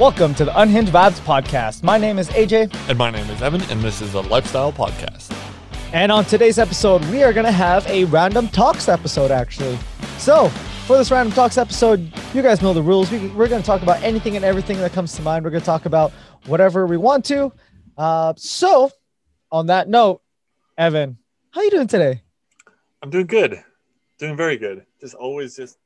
Welcome to the Unhinged Vibes podcast. My name is AJ, And my name is Evan, and this is a lifestyle podcast. and on today's episode, we are going to have a random talks episode, actually. So, for this random talks episode, you guys know the rules. We, we're going to talk about anything and everything that comes to mind. We're going to talk about whatever we want to. Uh, so, on that note, Evan, how are you doing today? I'm doing good, doing very good. Just always just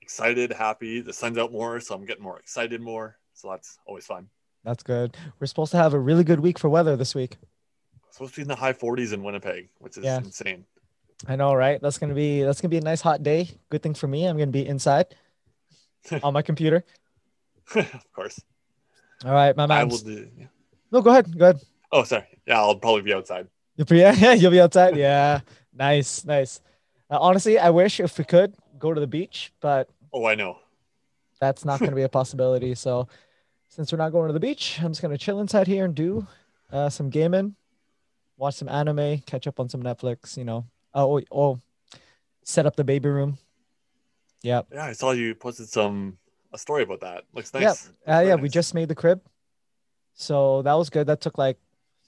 excited, happy. The sun's out more, so I'm getting more excited more. So that's always fun. That's good. We're supposed to have a really good week for weather this week. It's supposed to be in the high 40s in Winnipeg, which is Yeah. insane. I know, right? That's gonna be that's gonna be a nice hot day. Good thing for me, I'm gonna be inside on my computer. of course, All right, my man. I will do. yeah. No, go ahead. Go ahead. Oh, sorry. Yeah, I'll probably be outside. You'll be, yeah, you'll be outside. Yeah, nice, nice. Uh, honestly, I wish if we could go to the beach, but Oh, I know. that's not going to be a possibility. So, since we're not going to the beach, I'm just going to chill inside here and do uh, some gaming, watch some anime, catch up on some Netflix. You know, oh, oh, oh set up the baby room. Yep. Yeah, I saw you posted some a story about that. Looks nice. Yeah, Uh, yeah, we just made the crib. So that was good. That took like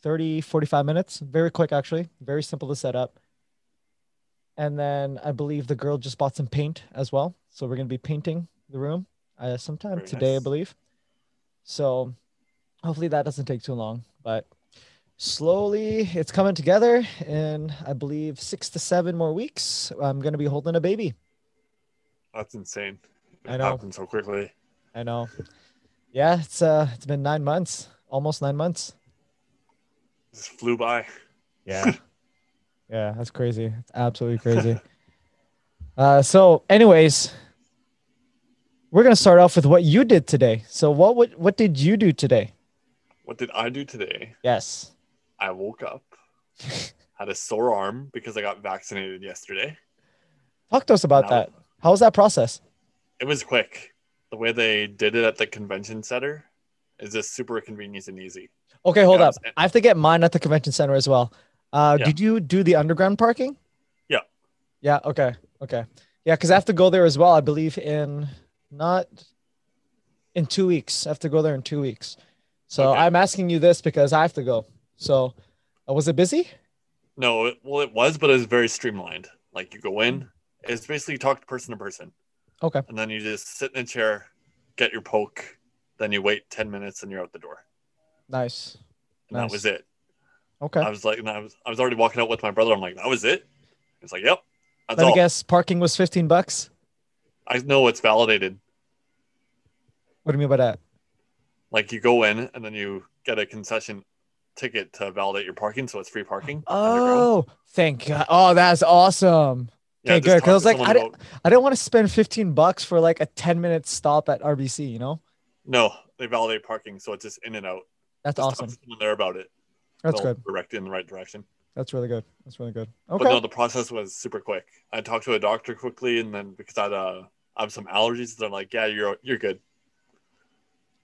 30, 45 minutes. Very quick, actually. Very simple to set up. And then I believe the girl just bought some paint as well. So we're going to be painting the room uh, sometime Very today, I believe. So hopefully that doesn't take too long. But slowly it's coming together. In, I believe, six to seven more weeks, I'm going to be holding a baby. That's insane. I know. happened so quickly. I know. Yeah, it's uh it's been nine months, almost nine months. Just flew by. Yeah. yeah, that's crazy. It's absolutely crazy. uh so anyways, we're gonna start off with what you did today. So what what what did you do today? What did I do today? Yes. I woke up, had a sore arm because I got vaccinated yesterday. Talk to us about Now- that. How was that process? It was quick. The way they did it at the convention center is just super convenient and easy. Okay, hold Yeah, up. I have to get mine at the convention center as well. Uh Yeah. did you do the underground parking? Yeah. Yeah, okay. Okay. Yeah, because I have to go there as well, I believe in not in two weeks. I have to go there in two weeks. So Okay. I'm asking you this because I have to go. So uh, was it busy? No, it, well, it was, but it was very streamlined. Like you go in, it's basically talk to person to person, Okay. and then you just sit in a chair, get your poke, then you wait 10 minutes and you're out the door. Nice. And Nice. that was it. Okay. I was like, and I was, I was already walking out with my brother. I'm like, that was it. It's like, yep, that's me all. guess parking was 15 bucks. I know it's validated. What do you mean by that? Like you go in and then you get a concession ticket to validate your parking, so it's free parking. Oh, thank God. Oh, that's awesome. Yeah, okay, good, talk 'cause I was like, I didn't- I didn't want to spend 15 bucks for like a 10 minute stop at RBC, you know? No, they validate parking, so it's just in and out. That's Just awesome. to someone there about it. That's They'll good. Direct in the right direction. That's really good. That's really good. Okay. But no, the process was super quick. I talked to a doctor quickly, and then because I had, uh, I have some allergies, they're like, "Yeah, you're you're good."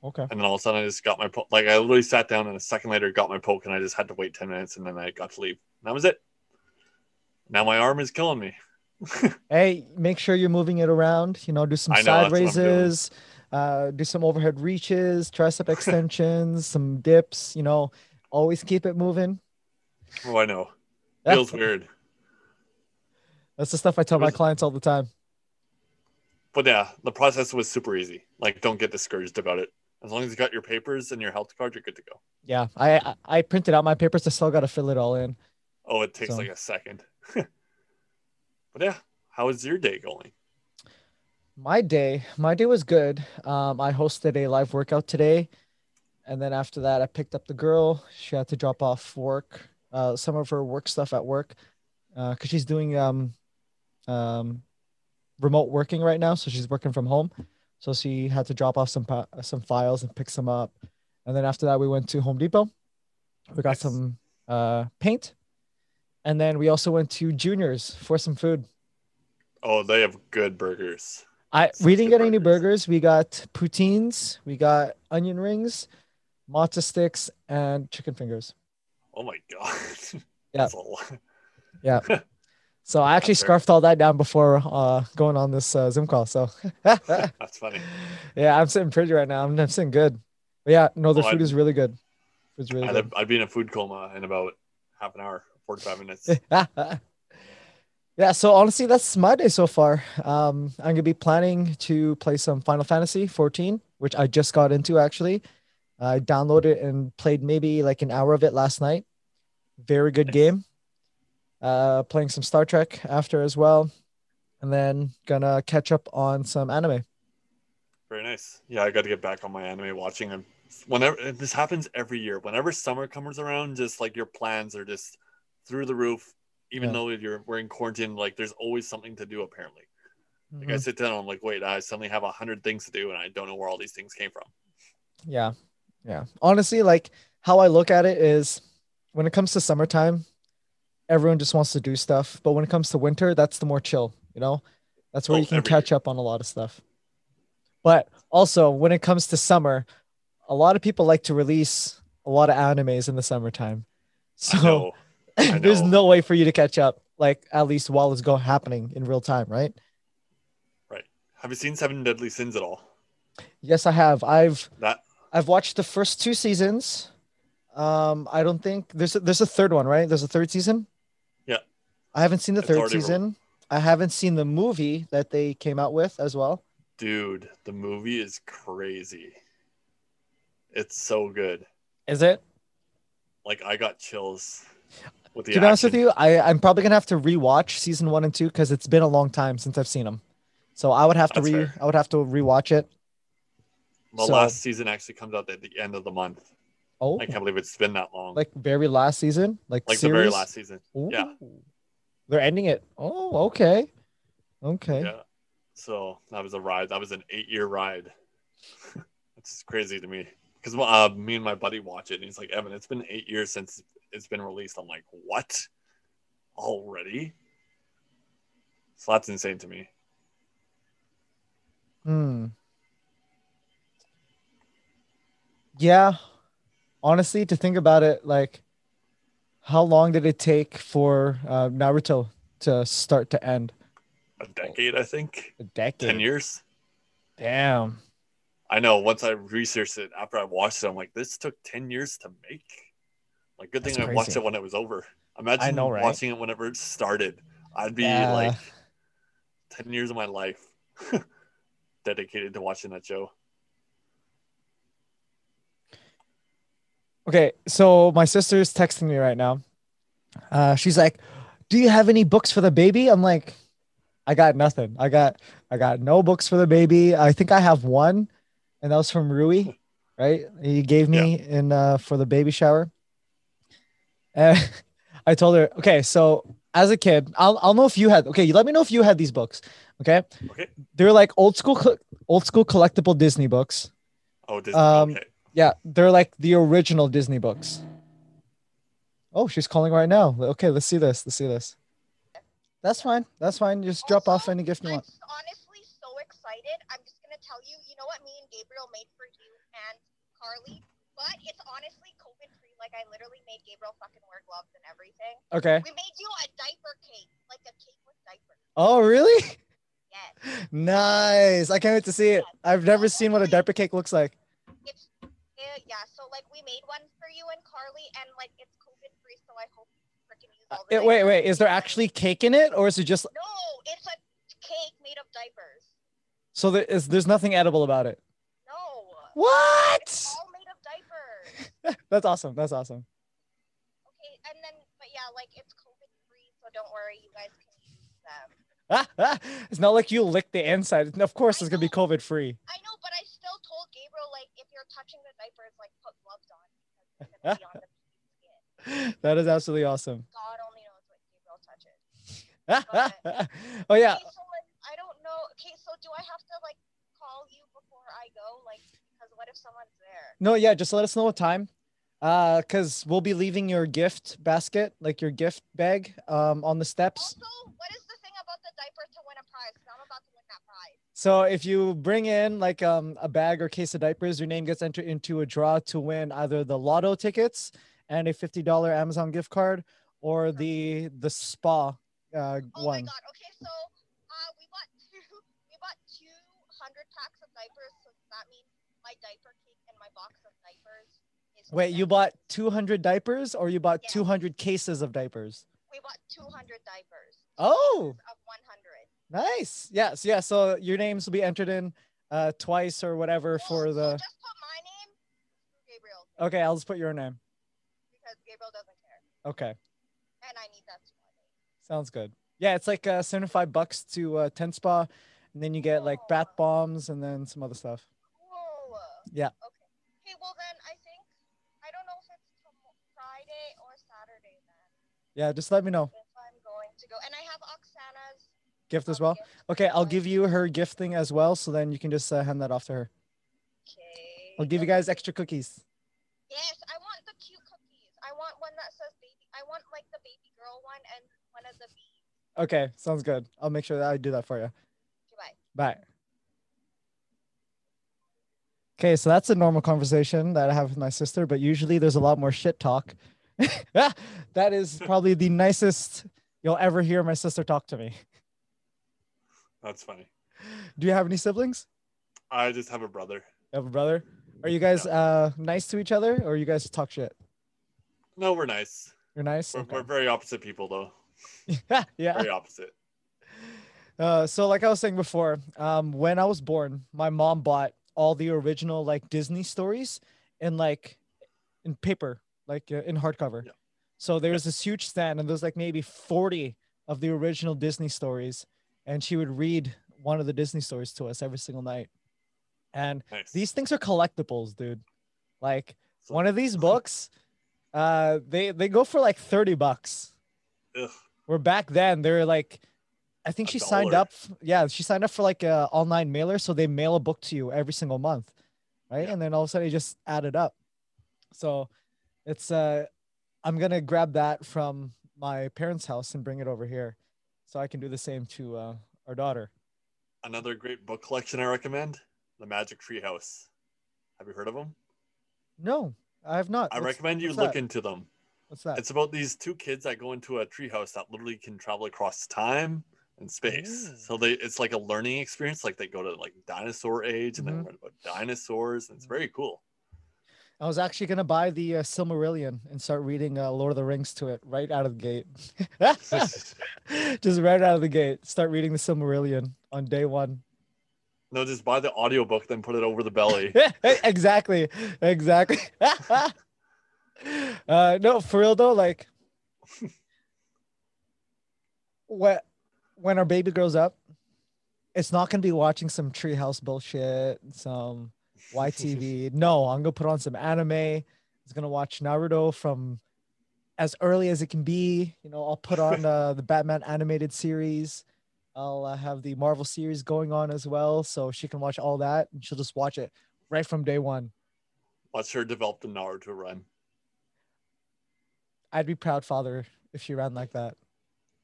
Okay. And then all of a sudden, I just got my poke. Like I literally sat down, and a second later, got my poke, and I just had to wait ten minutes, and then I got to leave. And that was it. Now my arm is killing me. Hey, make sure you're moving it around. You know, do some know, side that's I'm raises, uh, do some overhead reaches, tricep extensions, some dips. You know, always keep it moving. Oh, I know. Feels weird, That's the stuff I tell my clients all the time. But yeah, the process was super easy. Like, don't get discouraged about it. As long as you got your papers and your health card, you're good to go. Yeah, I I, printed out my papers. I still got to fill it all in. Oh, it takes So- like a second. but yeah, how is your day going? My day, my day was good. Um, I hosted a live workout today, and then after that, I picked up the girl. She had to drop off work, uh, some of her work stuff at work, uh, because she's doing um, um, remote working right now. So she's working from home. So she had to drop off some some files and pick some up, and then after that, we went to Home Depot. We got Nice. some uh paint, and then we also went to Juniors for some food. Oh, they have good burgers. I Some we didn't get any burgers. burgers. We got poutines, we got onion rings, mozza sticks, and chicken fingers. Oh my god. Yeah. Lot. So I actually scarfed all that down before uh, going on this uh, Zoom call. So That's funny. yeah, I'm sitting pretty right now. I'm, I'm sitting good. But yeah, no, the Oh, food I- is really good. It's really I'd, good. I'd be in a food coma in about half an hour, 45 minutes. yeah, so honestly, that's my day so far. Um, I'm gonna be planning to play some Final Fantasy 14, which I just got into actually. I downloaded and played maybe like an hour of it last night. Very good Nice. game. Uh, playing some Star Trek after as well, and then gonna catch up on some anime. Very nice. Yeah, I got to get back on my anime watching. And whenever this happens every year, whenever summer comes around, just like your plans are just through the roof. Even Yeah. though you're we're in quarantine, like there's always something to do. Apparently, like I Mhm. sit down, I'm like, wait, I suddenly have a hundred things to do, and I don't know where all these things came from. Yeah. Yeah. Honestly, like how I look at it is when it comes to summertime, everyone just wants to do stuff. But when it comes to winter, that's the more chill, you know? That's where Oh, you can catch up on a lot of stuff. But also, when it comes to summer, a lot of people like to release a lot of animes in the summertime. I So know. I there's no way for you to catch up, like at least while it's go happening in real time, right? right? Have you seen Seven Deadly Sins at all? Yes, I have. I've That I've watched the first two seasons. Um, I don't think there's a, there's a third one, right? There's a third season. Yeah. I haven't seen the It's third already re- season. I haven't seen the movie that they came out with as well. dude, the movie is crazy. It's so good. Is it? Like I got chills with the to be honest with you, I I'm probably gonna have to rewatch season one and two because it's been a long time since I've seen them. So I would have to That's re fair. I would have to rewatch it. The So- last season actually comes out at the end of the month. Oh, I can't believe it's been that long. like very last season, like like the very last season. yeah. They're ending it. Oh, okay, okay. Yeah. So that was a ride. That was an eight year ride. It's crazy to me because uh, me and my buddy watch it, and he's like, "Evan, it's been eight years since it's been released." I'm like, "What? Already?" So that's insane to me. Hmm. Yeah. Honestly, to think about it, like, how long did it take for uh, Naruto to start to end? A decade, I think. A decade. Ten years. Damn. I know. Once I researched it after I watched it, I'm like, "This took ten years to make." Like, good That's thing I watched it when it was over. Imagine know, right? watching it whenever it started. I'd be Yeah. like, ten years of my life dedicated to watching that show. Okay, so my sister's texting me right now. Uh, she's like, "Do you have any books for the baby?" I'm like, "I got nothing. I got, I got no books for the baby. I think I have one, and that was from Rui, right? He gave me in uh, for the baby shower." And I told her, "Okay, so as a kid, I'll, I'll know if you had. Okay, you let me know if you had these books. Okay, Okay. they're like old school, old school collectible Disney books." Oh, Disney. Um, okay. Yeah, they're like the original Disney books. Oh, she's calling right now. Okay, let's see this. Let's see this. That's fine. That's fine. Just drop off any gift you I'm want. s- honestly so excited. I'm just gonna tell you, you know what me and Gabriel made for you and Carly, but it's honestly COVID free. Like I literally made Gabriel fucking wear gloves and everything. Okay. We made you a diaper cake, like a cake with diapers. Oh, really? Yes. Nice. I can't wait to see it. I've never seen what a diaper cake looks like. Uh, yeah. So like we made one for you and Carly, and like it's COVID free. So I hope you freaking use Uh, all the. it- wait, wait. Is there actually cake in it, or is it just No, it's a cake made of diapers. so there is? There's nothing edible about it. No. What? It's all made of diapers. That's awesome. That's awesome. Okay, and then, but yeah, like it's COVID free, so don't worry, you guys can use them. it's not like you lick the inside. Of course, it's gonna be COVID free. I know, but I still told Gabriel, like, if you're touching the diapers, like, put gloves on because it's gonna be on the baby's skin. That is absolutely awesome. God only knows what Gabriel touches. oh yeah. Okay, so like, I don't know. Okay, so do I have to like call you before I go? Like, because what if someone's there? No, yeah, just let us know what time. Uh, cause we'll be leaving your gift basket, like your gift bag, um, on the steps. Also, what is the thing about the diaper to win a prize? 'Cause I'm about to win that prize. So if you bring in like um a bag or case of diapers, your name gets entered into a draw to win either the lotto tickets and a fifty dollar Amazon gift card, or the the spa uh Oh one. my god. Okay, so uh, we bought two. We bought two hundred packs of diapers. So that means my diaper cake and my box of diapers. is Wait, you bought 200 diapers or you bought Yes. 200 cases of diapers? We bought 200 diapers. Oh. Of 100. Nice. Yes. Yeah. So your names will be entered in uh, twice or whatever Well, for the. Just put my name, Gabriel, Okay, I'll just put your name. because Gabriel doesn't care, Okay, and I need that sounds good. Yeah, it's like uh, 75 bucks to uh, 10 spa, and then you get like bath bombs and then some other stuff. Whoa. Yeah. Okay. Hey, well then I think I don't know if it's Friday or Saturday then. Yeah, just let me know. If I'm going to go, and I have Oksana's Gift as well. Okay, I'll give you her gift thing as well, so then you can just uh, hand that off to her. Okay. I'll give you guys extra cookies. Yes, I want the cute cookies. I want one that says baby. I want like the baby girl one and one of the bees. Okay, sounds good. I'll make sure that I do that for you. Goodbye. Bye. Okay, so that's a normal conversation that I have with my sister, but usually there's a lot more shit talk. that is probably the nicest you'll ever hear my sister talk to me. That's funny. Do you have any siblings? I just have a brother. You have a brother? Are you guys uh nice to each other or you guys talk shit? No, we're nice. You're nice? We're, Okay. we're very opposite people, though. yeah. Very opposite. Uh, so like I was saying before, um, when I was born, my mom bought all the original like Disney stories in like in paper, like uh, in hardcover. Yeah. So there was this huge stand, and there's like maybe 40 of the original Disney stories, and she would read one of the Disney stories to us every single night. And Nice. these things are collectibles, dude. Like So- one of these books, uh, they they go for like 30 bucks. Ugh. Where back then they're like, I think A she signed up. Yeah, she signed up for like a online mailer, so they mail a book to you every single month, right? Yeah. And then all of a sudden, you just add it up. So, it's uh, I'm gonna grab that from my parents' house and bring it over here, so I can do the same to uh, our daughter. Another great book collection I recommend: The Magic Tree House. Have you heard of them? No, I have not. I What's- recommend you look that? into them. What's that? It's about these two kids that go into a treehouse that literally can travel across time and space. So they it's like a learning experience. Like they go to like dinosaur age and Mhm. then learn about dinosaurs. And it's very cool. I was actually gonna buy the uh, Silmarillion and start reading uh, Lord of the Rings to it right out of the gate. just right out of the gate, start reading the Silmarillion on day one. no, just buy the audiobook, then put it over the belly. exactly, exactly. uh, no, for real though, like when when our baby grows up, it's not gonna be watching some treehouse bullshit, some YTV. no, I'm gonna put on some anime. It's gonna watch Naruto from as early as it can be. You know, I'll put on uh, the Batman animated series. I'll uh, have the Marvel series going on as well, so she can watch all that, and she'll just watch it right from day one. Watch her develop the Naruto run. I'd be proud father if she ran like that.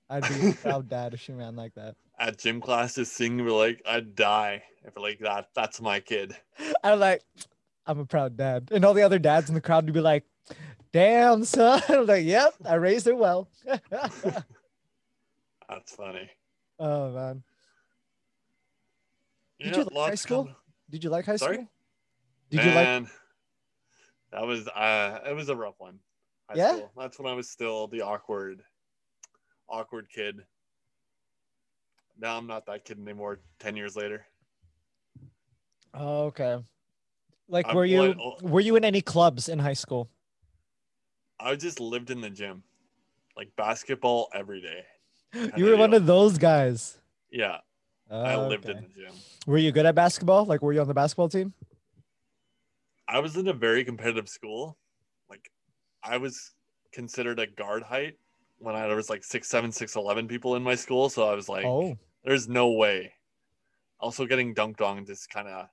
I'd be proud dad if she ran like that. At gym class, just sing, be like, I'd die if like that. That's my kid. I'm like, I'm a proud dad, and all the other dads in the crowd would be like, "Damn son!" I'm like, "Yep, I raised her well." That's funny. oh man, Did Yeah, you like high school? come- did you like high Sorry? school? Did you like? That was uh it was a rough one. High Yeah? school. That's when I was still the awkward awkward kid. Now I'm not that kid anymore 10 years later. Oh, okay. Like, I were you oh. were you in any clubs in high school? I just lived in the gym. Like basketball every day. You were one of those guys. Yeah, I oh, lived in the gym. Were you good at basketball? Like, were you on the basketball team? I was in a very competitive school. Like I was considered a guard height when I there was like six seven, six eleven people in my school. So I was like, oh, there's no way. Also getting dunked on just kind of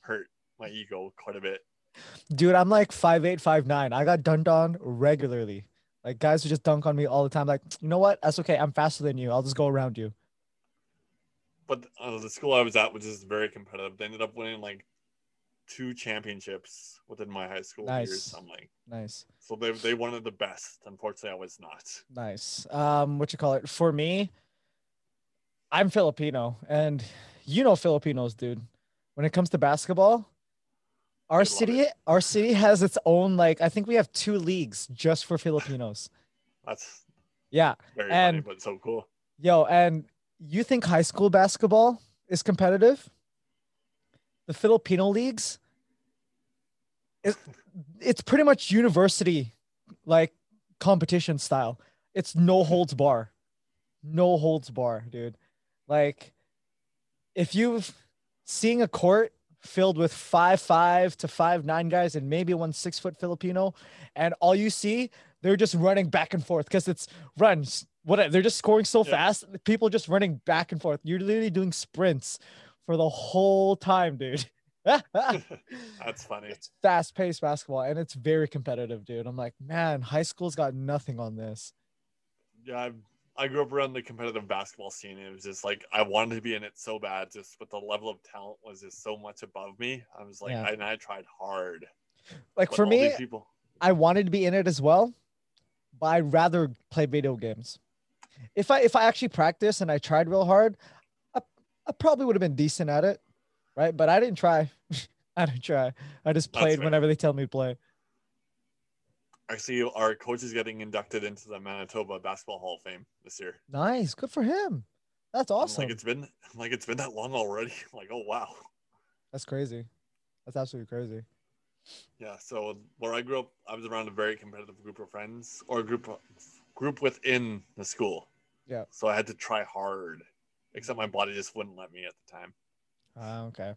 hurt my ego quite a bit. dude, I'm like five eight, five nine. I got dunked on regularly. Like guys would just dunk on me all the time. Like, you know what? That's okay. I'm faster than you. I'll just go around you. But uh, the school I was at was just very competitive. They ended up winning like two championships within my high school Nice. years. I'm like, Nice, so they they wanted the best. Unfortunately, I was not. nice. Um, what you call it? For me, I'm Filipino, and you know Filipinos, dude. When it comes to basketball, Our city, our city has its own like. I think we have two leagues just for Filipinos. That's Yeah, very funny, And- but so cool. yo, and you think high school basketball is competitive? The Filipino leagues, it, it's pretty much university like competition style. It's no holds bar, no holds bar, dude. Like, if you've seeing a court filled with five five to five nine guys and maybe one six foot Filipino, and all you see they're just running back and forth because it's runs. What they're just scoring so Yeah. fast, people just running back and forth. You're literally doing sprints for the whole time, dude. That's funny. it's fast paced basketball and it's very competitive, dude. I'm like, man, high school's got nothing on this. Yeah, I, I grew up around the competitive basketball scene. It was just like I wanted to be in it so bad, just but the level of talent was just so much above me. I was like, Yeah. I, and I tried hard. Like but for me, people, I wanted to be in it as well, but I'd rather play video games. If I if I actually practiced and I tried real hard, I, I probably would have been decent at it, right? But I didn't try. I didn't try. I just played whenever they tell me to play. I see our coach is getting inducted into the Manitoba Basketball Hall of Fame this year. Nice, good for him. That's I'm awesome. Like it's been I'm like it's been that long already. I'm like, oh wow. That's crazy. That's absolutely crazy. Yeah. So where I grew up, I was around a very competitive group of friends or a group of, group within the school. Yeah. So I had to try hard, except my body just wouldn't let me at the time. Ah, okay.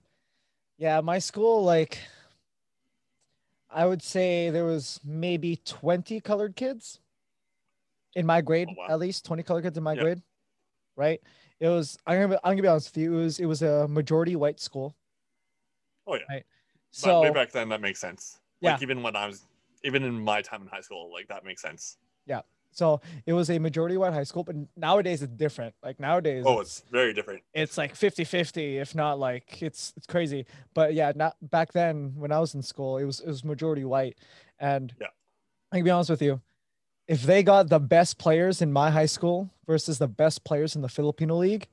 Yeah, my school, like, I would say there was maybe 20 colored kids in my grade, Oh, wow. at least 20 colored kids in my Yeah. grade, right? It was, I'm gonna, I'm gonna be honest with you, it was, it was a majority white school. Oh yeah. Right. But So, way back then, that makes sense. Yeah. Like even when I was, even in my time in high school, like that makes sense. So it was a majority white high school, but nowadays it's different. Like nowadays, Oh, it's very different. it's like 50 50 if not like it's it's crazy but yeah not back then when i was in school it was it was majority white and Yeah. i can be honest with you if they got the best players in my high school versus the best players in the filipino league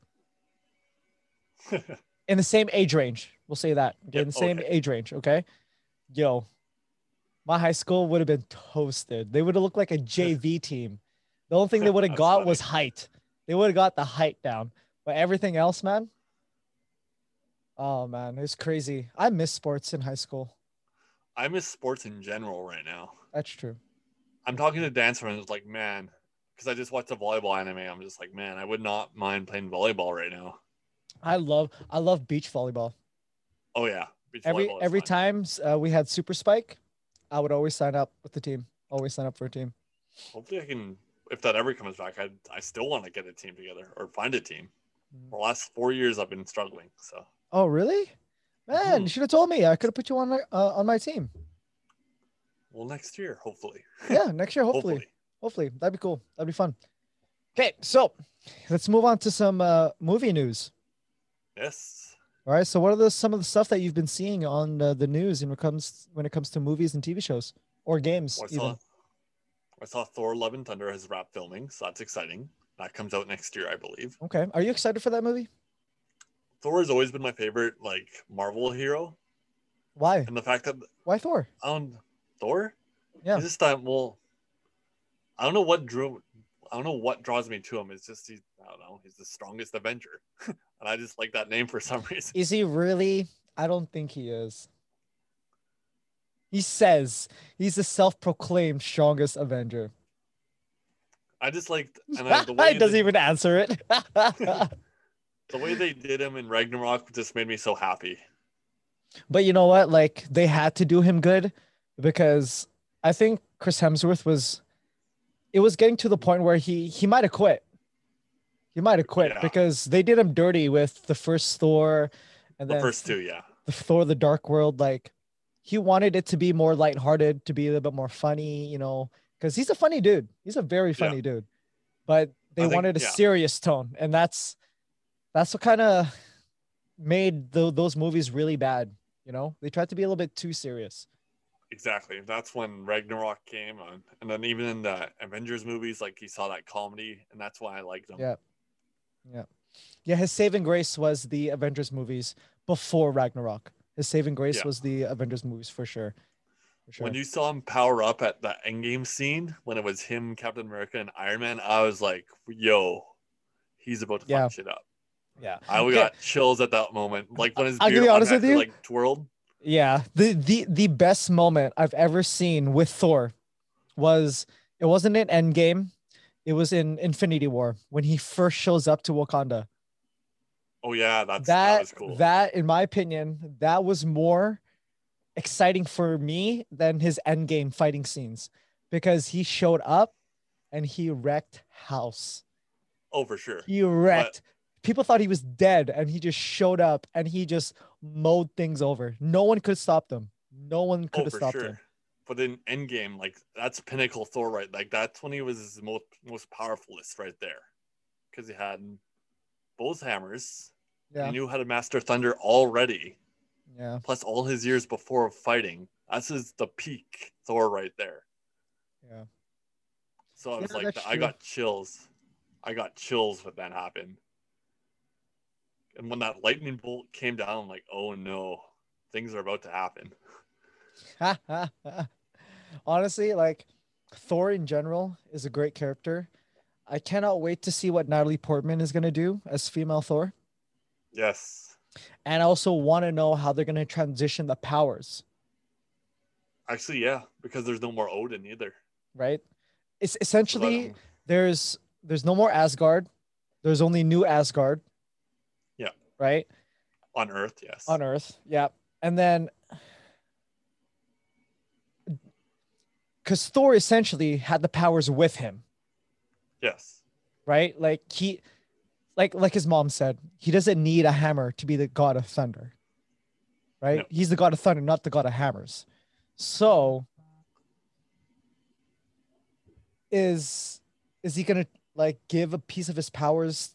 in the same age range we'll say that okay, in the same okay. age range okay yo my high school would have been toasted they would have looked like a jv team the only thing they would have got funny. was height they would have got the height down but everything else man oh man it's crazy i miss sports in high school I miss sports in general right now. that's true I'm talking to dance friends like, man, because I just watched a volleyball anime. I'm just like, man, I would not mind playing volleyball right now. i love i love beach volleyball Oh yeah, beach every volleyball every fun. time uh, we had super spike i would always sign up with the team always sign up for a team Hopefully, I can. If that ever comes back, I I still want to get a team together or find a team. Mhm. The last four years, I've been struggling. So oh really man Mhm. you should have told me i could have put you on my uh, on my team well, next year, hopefully. yeah next year hopefully hopefully. Hopefully, that'd be cool. That'd be fun. Okay, so let's move on to some uh, movie news. Yes. All right. So, what are the some of the stuff that you've been seeing on uh, the news when it comes when it comes to movies and TV shows or games? Well, I even? saw, I saw Thor: Love and Thunder has wrapped filming, so that's exciting. That comes out next year, I believe. Okay. Are you excited for that movie? Thor has always been my favorite, like Marvel hero, Why? and the fact that Why Thor? Don't Thor. Yeah. This time, well, I don't know what drew. I don't know what draws me to him. It's just he's. I don't know. He's the strongest Avenger, and I just like that name for some reason. Is he really? I don't think he is. He says he's the self-proclaimed strongest Avenger. I just like, and I, the way he doesn't they, even answer it. the way they did him in Ragnarok just made me so happy. But you know what? Like they had to do him good because I think Chris Hemsworth was it was getting to the point where he he might have quit. He might have quit Yeah. because they did him dirty with the first Thor and The then first two, yeah. the Thor the Dark World like he wanted it to be more lighthearted, to be a little bit more funny, you know, cuz he's a funny dude. He's a very funny dude. But they think- wanted a yeah. serious tone and that's that's what kind of made tho- those movies really bad, you know? They tried to be a little bit too serious. Exactly. That's when Ragnarok came on. And then even in the Avengers movies, like he saw that comedy, and that's why I liked them. Yeah. Yeah, Yeah. his saving grace was the Avengers movies before Ragnarok. His saving grace Yeah. was the Avengers movies for sure. For sure. When you saw him power up at the Endgame scene, when it was him, Captain America, and Iron Man, I was like, "Yo, he's about to Yeah. fuck shit up." yeah. I got chills at that moment, like when his I'll beard be honest with you. like twirled. Yeah, the the the best moment I've ever seen with Thor was it wasn't in Endgame, it was in Infinity War when he first shows up to Wakanda. Oh yeah, that's that, That was cool. that in my opinion, that was more exciting for me than his Endgame fighting scenes because he showed up and he wrecked house. oh, for sure. He wrecked. People thought he was dead and he just showed up and he just mowed things over. No one could stop them. No one could Oh, have stopped sure. him. But in Endgame, like that's pinnacle Thor, right? Like that's when he was his most most powerfulest, right there, because he had both hammers. Yeah. He knew how to master thunder already. Yeah. Plus all his years before of fighting. That's his the peak Thor right there. Yeah. So I was Yeah, like, I true. got chills. I got chills when that happened. And when that lightning bolt came down, I'm like, oh no, things are about to happen. Honestly, like Thor in general is a great character. I cannot wait to see what Natalie Portman is going to do as female Thor. Yes. And I also want to know how they're going to transition the powers, Actually, yeah, because there's no more Odin either. right? It's essentially there's there's no more Asgard. There's only new Asgard. Right? on Earth, yes. On Earth. Yeah. And then cuz Thor essentially had the powers with him. Yes. right? Like he, like like his mom said, he doesn't need a hammer to be the god of thunder, right? No. He's the god of thunder, not the god of hammers. So, is is he gonna like give a piece of his powers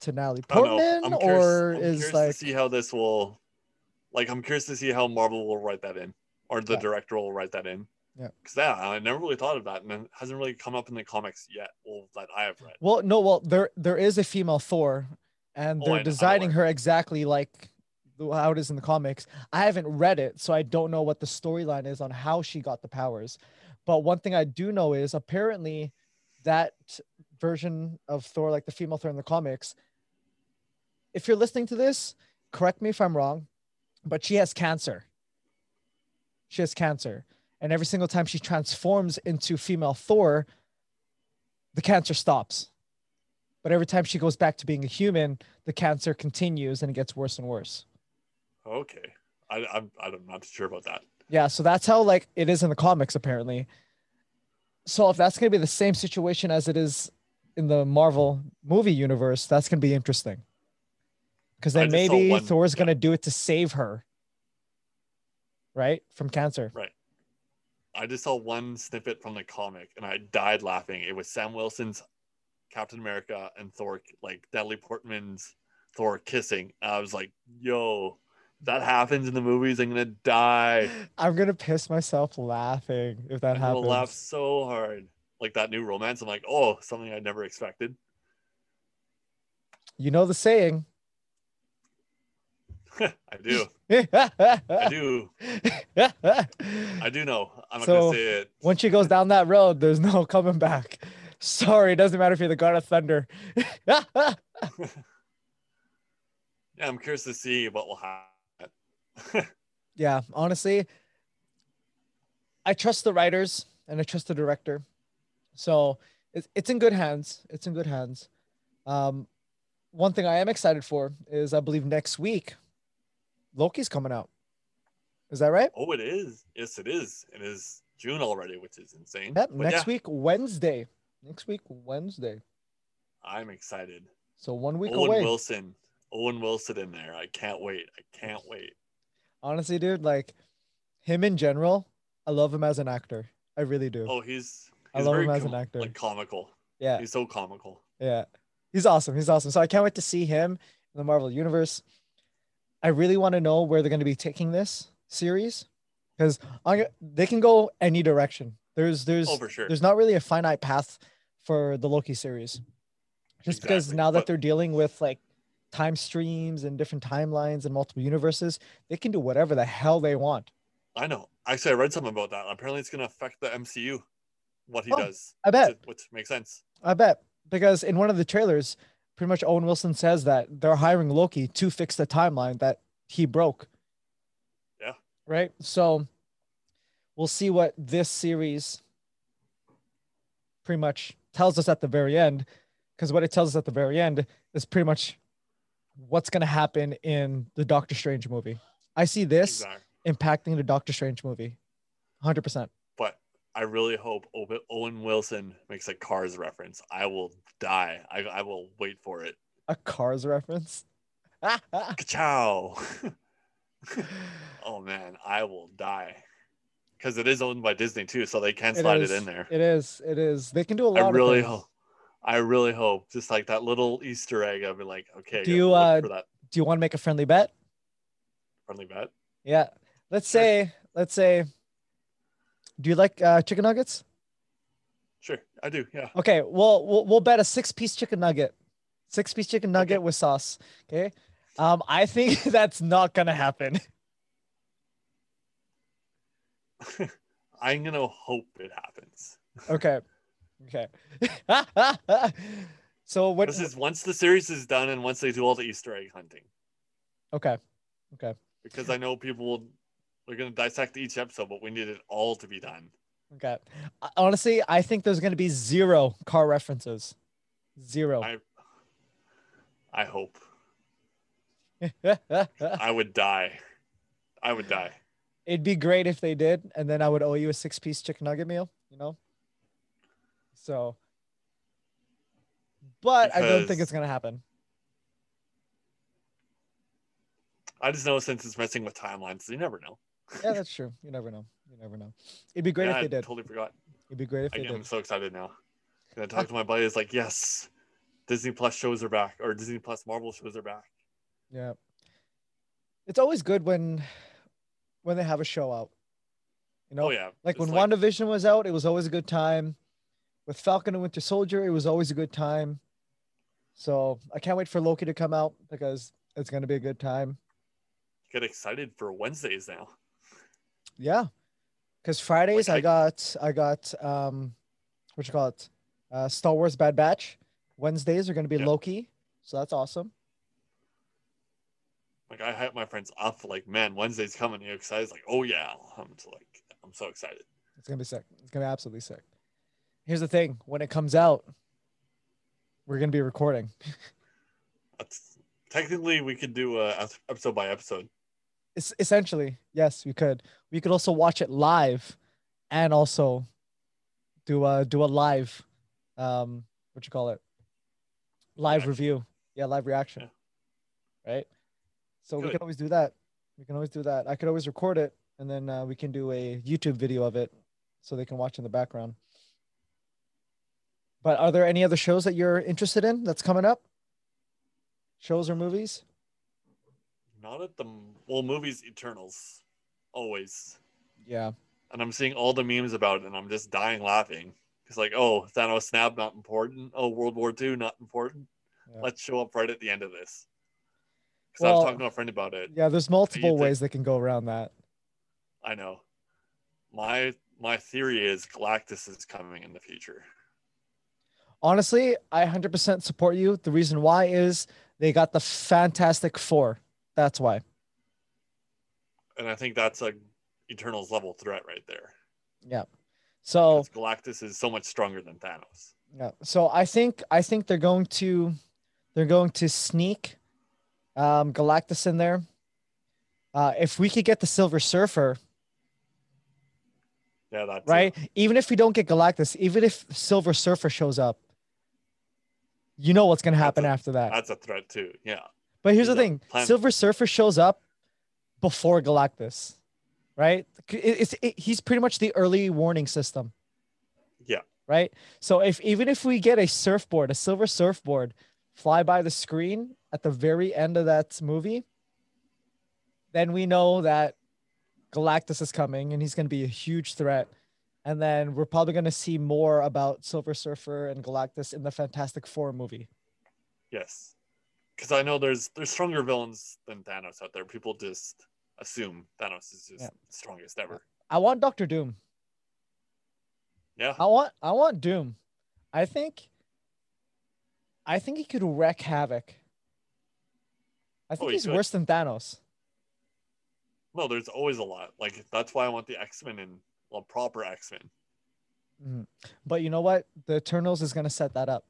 to Natalie. Portman, curious, or I'm is like to see how this will like I'm curious to see how Marvel will write that in. Or the Yeah. director will write that in. Yeah. Because yeah, I never really thought of that, and it hasn't really come up in the comics yet. Well, that I have read. well, no, well there there is a female Thor, and Oh, they're designing her exactly like how it is in the comics. I haven't read it, so I don't know what the storyline is on how she got the powers. But one thing I do know is apparently that version of Thor, like the female Thor in the comics, if you're listening to this, correct me if I'm wrong, but she has cancer. She has cancer. And every single time she transforms into female Thor, the cancer stops. But every time she goes back to being a human, the cancer continues and it gets worse and worse. Okay. I, I'm I'm not sure about that. Yeah, so that's how like it is in the comics apparently. So if that's gonna be the same situation as it is in the Marvel movie universe, that's gonna be interesting. Because then maybe one- Thor's yeah. gonna do it to save her, right, from cancer. Right. I just saw one snippet from the comic and I died laughing. It was Sam Wilson's Captain America and Thor, like Natalie Portman's Thor kissing. I was like, yo, that happens in the movies, I'm gonna die. I'm gonna piss myself laughing if that I'm happens. laugh so hard. Like that new romance. I'm like, oh, something I never expected. You know the saying. I do. I do. I do know. I'm not So, gonna say it. Once she goes down that road, there's no coming back. Sorry, it doesn't matter if you're the god of thunder. Yeah, I'm curious to see what will happen. yeah, honestly, I trust the writers and I trust the director. So it's, it's in good hands. It's in good hands. Um, one thing I am excited for is I believe next week, Loki's coming out. Is that right? oh, it is. Yes, it is. It is June already, which is insane. Yep. Next yeah, week, Wednesday. Next week, Wednesday. I'm excited. So one week Owen away. Wilson. Owen Wilson in there. I can't wait. I can't wait. Honestly, dude, like him in general, I love him as an actor. I really do. Oh, he's I love very him as com- an actor. like comical. yeah. He's so comical. Yeah. He's awesome. He's awesome. So I can't wait to see him in the Marvel Universe. I really want to know where they're going to be taking this series because they can go any direction. There's there's Oh, sure. there's not really a finite path for the Loki series. Just because now that but- they're dealing with like time streams and different timelines and multiple universes, they can do whatever the hell they want. I know. Actually, I read something about that. Apparently, it's going to affect the MCU, what he Oh, does. I bet. Which, which makes sense. I bet because in one of the trailers, pretty much Owen Wilson says that they're hiring Loki to fix the timeline that he broke. Yeah. Right. So we'll see what this series pretty much tells us at the very end, because what it tells us at the very end is pretty much what's going to happen in the Doctor Strange movie. I see this Exactly. impacting the Doctor Strange movie, hundred percent. But I really hope Owen- Wilson makes a Cars reference. I will die. I, I will wait for it. A Cars reference. Ka-chow. oh man, I will die. Because it is owned by Disney too, so they can slide is. it in there. It is. It is. They can do a lot. I really hope. I really hope, just like that little Easter egg. I'll be like, okay, Do you, uh, Do you want to make a friendly bet? friendly bet? Yeah. Let's say. Let's say. Do you like uh, chicken nuggets? Sure, I do. Yeah, Okay. Well, we'll we'll bet a six-piece chicken nugget, six-piece chicken nugget Okay. with sauce. Okay. Um, I think that's not gonna happen. I'm gonna hope it happens. Okay. Okay. so what? This is once the series is done and once they do all the Easter egg hunting, Okay. Okay. Because I know people will. We're gonna dissect each episode, but we need it all to be done. Okay. Honestly, I think there's gonna be zero car references. Zero. I. I hope. I would die. I would die. It'd be great if they did, and then I would owe you a six-piece chicken nugget meal. You know. So. But I don't think it's gonna happen. I just know since it's messing with timelines, you never know. Yeah, that's true. You never know. You never know. It'd be great Yeah, if they I did. totally forgot. It'd be great if I, they I'm so excited now. And I talked to my buddy. It's like, yes, Disney Plus shows are back, or Disney Plus Marvel shows are back. Yeah. It's always good when when they have a show out. You know, oh yeah, like Just when WandaVision was out, it was always a good time. With Falcon and Winter Soldier, it was always a good time. So I can't wait for Loki to come out because it's gonna be a good time. get excited for Wednesdays now. Yeah. Because Fridays I I- got I got um what you call it? Uh Star Wars Bad Batch. Wednesdays are gonna be Yeah. Loki. So that's awesome. Like I hype my friends up. Like, man, Wednesday's coming. You excited? It's like, oh yeah. I'm just like, I'm so excited. It's gonna be sick. It's gonna be absolutely sick. Here's the thing: when it comes out, we're gonna be recording. Technically we could do a episode by episode. It's essentially yes, we could. We could also watch it live, and also do a do a live, um, what you call it? Live Reaction. review. Yeah, live reaction. Right. So we can always do that. We can always do that. I could always record it, and then uh, we can do a YouTube video of it, so they can watch in the background. But are there any other shows that you're interested in that's coming up? Shows or movies? Not at the well, movies Eternals, always. Yeah. And I'm seeing all the memes about it, and I'm just dying laughing. It's like, oh, Thanos snap not important. Oh, World War II not important. Yeah. Let's show up right at the end of this. Because I was talking to a friend about it. Yeah, there's multiple think- ways they can go around that. I know. My my theory is Galactus is coming in the future. Honestly, I 100% support you. The reason why is they got the Fantastic Four. That's why. And I think that's a Eternals level threat right there. Yeah. So, Galactus is so much stronger than Thanos. yeah. So I think I think they're going to they're going to sneak um Galactus in there. Uh if we could get the Silver Surfer, Yeah, that's right? Even if we don't get Galactus, even if Silver Surfer shows up, you know what's going to happen a- after that. That's a threat too. Yeah. But here's the He's thing. Silver Surfer shows up before Galactus, right? It- It's it, he's pretty much the early warning system. Yeah. Right. So if even if we get a surfboard, a silver surfboard, fly by the screen at the very end of that movie, then we know that Galactus is coming and he's going to be a huge threat. And then we're probably going to see more about Silver Surfer and Galactus in the Fantastic Four movie. Yes. Because I know there's there's stronger villains than Thanos out there. People just assume Thanos is just Yeah. strongest ever. I want Doctor Doom. Yeah, I want I want Doom. I think I think he could wreck havoc. I think Oh, he he's could. worse than Thanos. no, there's always a lot. Like that's why I want the X Men and well, proper X Men. Mhm. But you know what? The Eternals is gonna set that up.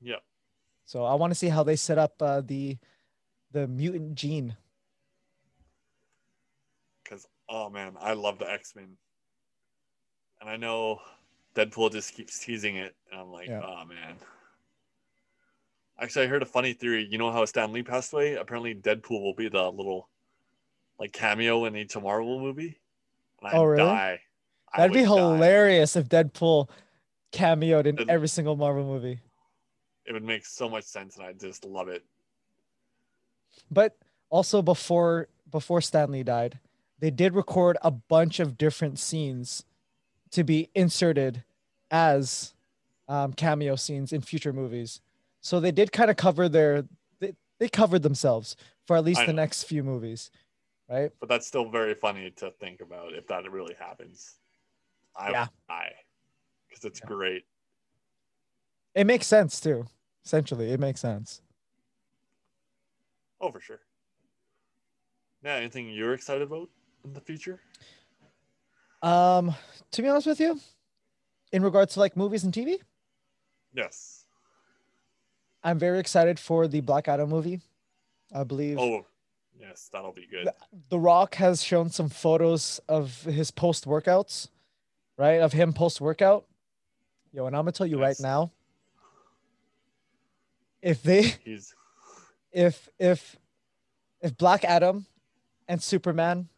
Yep. So I want to see how they set up uh, the the mutant gene. Because oh man, I love the X Men, and I know Deadpool just keeps teasing it, and I'm like, Yeah. oh man. Actually, I heard a funny theory. You know how Stan Lee passed away? Apparently, Deadpool will be the little like cameo in each Marvel movie. And Oh, really? Die. That'd be would die. hilarious if Deadpool cameoed in And- every single Marvel movie. It would make so much sense, and I just love it. But also before before Stan Lee died, they did record a bunch of different scenes to be inserted as um, cameo scenes in future movies. So they did kind of cover their they, they covered themselves for at least the next few movies, right? But that's still very funny to think about if that really happens. I Yeah. because it's Yeah. great. It makes sense too. Essentially, it makes sense. Oh, for sure. Yeah, anything you're excited about in the future? Um, to be honest with you, in regards to like movies and TV, Yes. I'm very excited for the Black Adam movie. I believe Oh, yes, that'll be good. The Rock has shown some photos of his post workouts, right? Of him post workout. Yo, and I'm gonna tell you right now, if they He's if if if Black Adam and Superman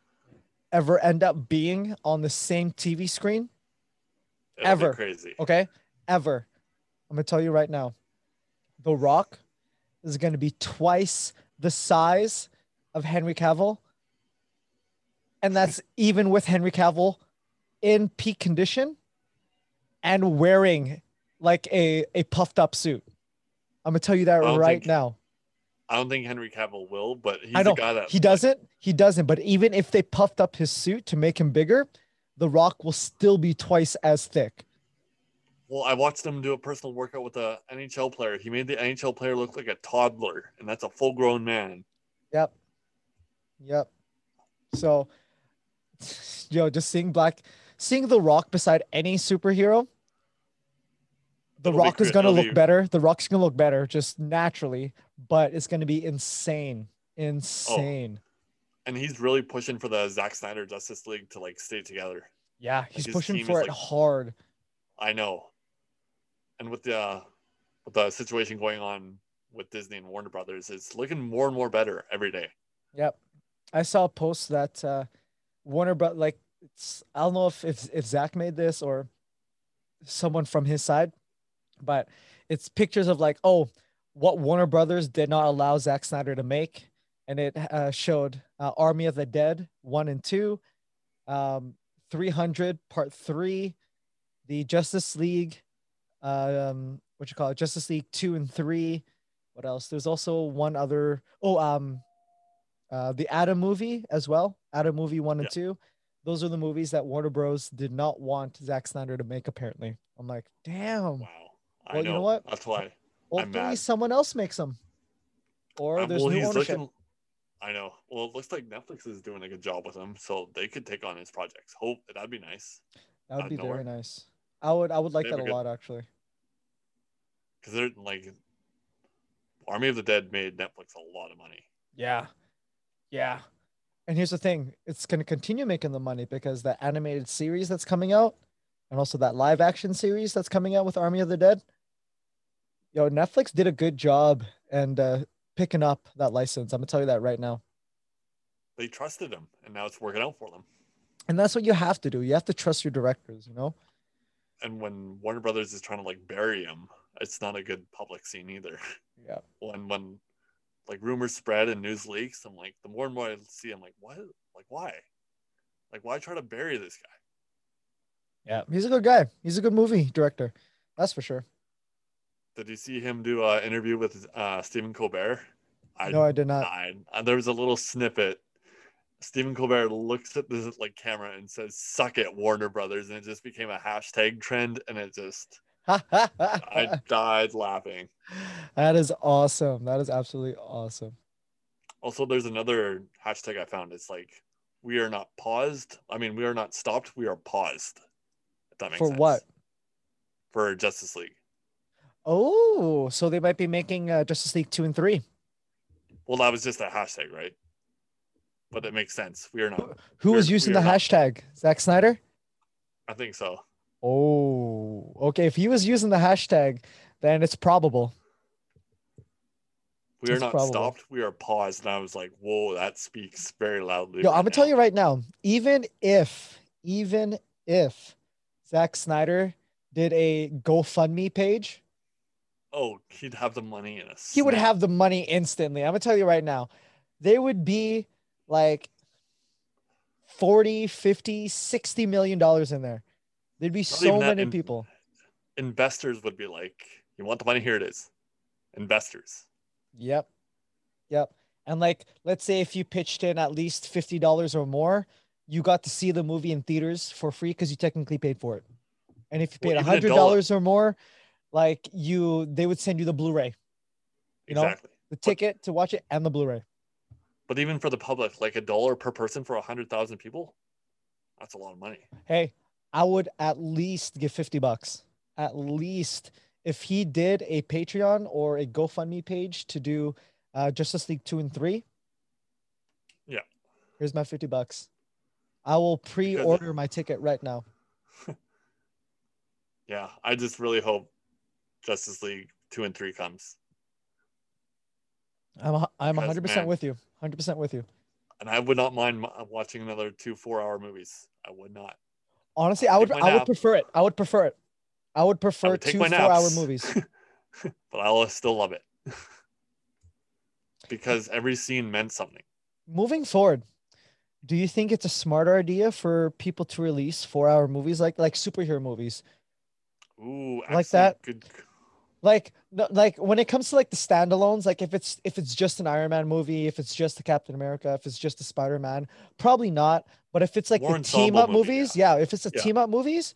ever end up being on the same TV screen, it'll Ever. crazy. okay, ever, I'm gonna tell you right now, The Rock is gonna be twice the size of Henry Cavill, and that's even with Henry Cavill in peak condition and wearing like a a puffed up suit. I'm gonna tell you that right think- now. I don't think Henry Cavill will, but he's I know guy that he doesn't. He doesn't. But even if they puffed up his suit to make him bigger, The Rock will still be twice as thick. Well, I watched him do a personal workout with a NHL player. He made the NHL player look like a toddler, and that's a full-grown man. Yep. Yep. So, yo, just seeing Black, seeing The Rock beside any superhero, The It'll Rock is gonna look be- better. The Rock's gonna look better just naturally, but it's gonna be insane, Oh. insane. And he's really pushing for the Zack Snyder Justice League to like stay together. Yeah, he's pushing for it like- hard. I know. And with the uh, with the situation going on with Disney and Warner Brothers, it's looking more and more better every day. Yep. I saw a post that uh, Warner Bros. Like, it's I don't know if if if Zack made this or someone from his side, but it's pictures of like, oh, what Warner Brothers did not allow Zack Snyder to make, and it uh, showed uh, Army of the Dead one and two, um, three hundred part three, the Justice League, um, what you call it, Justice League two and three. What else? There's also one other. Oh, um, uh, the Adam movie as well. Adam movie one and Yeah. two. Those are the movies that Warner Bros. did not want Zack Snyder to make. Apparently, I'm like, damn. Wow. I Well, know. you know what? That's why. Hopefully, someone else makes them, or Uh, there's well, new ownership. looking. I know. Well, it looks like Netflix is doing a good job with him, so they could take on his projects. Hope that'd be nice That would be of very nice. I would. I would like They that a a good- lot, actually. because they're like Army of the Dead made Netflix a lot of money. Yeah, yeah. And here's the thing: it's going to continue making the money because the animated series that's coming out, and also that live action series that's coming out with Army of the Dead. Yo, Netflix did a good job and uh, picking up that license. I'm gonna tell you that right now. They trusted him, and now it's working out for them. And that's what you have to do. You have to trust your directors. You know. And when Warner Brothers is trying to like bury him, it's not a good public scene either. Yeah. when when like rumors spread and news leaks, I'm like, the more and more I see, I'm like, what? Like, why? Like, why try to bury this guy? Yeah. He's a good guy. He's a good movie director. That's for sure. Did you see him do an interview with uh, Stephen Colbert? I no, I did not. died. There was a little snippet. Stephen Colbert looks at this like camera and says, "Suck it, Warner Brothers," and it just became a hashtag trend, and it just I died laughing. that is awesome. That is absolutely awesome. Also, there's another hashtag I found. It's like, "We are not paused." I mean, we are not stopped. We are paused. If that makes For sense. what? For Justice League. Oh, so they might be making uh, Justice League two and three. Well, that was just a hashtag, right? But it makes sense. We are not. Who was using the are not. hashtag? Zack Snyder. I think so. Oh, okay. If he was using the hashtag, then it's probable. We are It's not probable. stopped. We are paused. And I was like, whoa, that speaks very loudly. Yo, right I'm gonna tell you right now. Even if, even if Zack Snyder did a GoFundMe page, Oh, he'd have the money in a he would have the money instantly. I'm gonna tell you right now. There would be like 40, 50, 60 million dollars in there. There'd be Not so many in- people. Investors would be like, you want the money? Here it is. Investors. Yep. Yep. And like, let's say if you pitched in at least $50 or more, you got to see the movie in theaters for free because you technically paid for it. And if you Well, paid even a $100 dollar- or more, like you, they would send you the Blu-ray, You know? Exactly. the ticket to watch it and the Blu-ray. But even for the public, like a dollar per person for a hundred thousand people, that's a lot of money. Hey, I would at least give 50 bucks. At least if he did a Patreon or a GoFundMe page to do uh, Justice League 2 and 3. Yeah. Here's my 50 bucks. I will pre-order my ticket right now. Yeah, I just really hope Justice League two and three comes, I'm a, I'm Because, 100% man- with you. 100% with you. and I would not mind watching another two four-hour movies. I would not. Honestly, I would I would prefer it. I would prefer it. I would I prefer would two my 4-hour movies. but I'll still love it because every scene meant something. Moving forward, do you think it's a smarter idea for people to release 4-hour movies like like superhero movies? Ooh, Like that? Good. Like no, like when it comes to like the standalones like if it's if it's just an iron man movie if it's just a captain america if it's just a spider-man probably not but if it's like the team up movie, movies yeah. if it's the Yeah. team up movies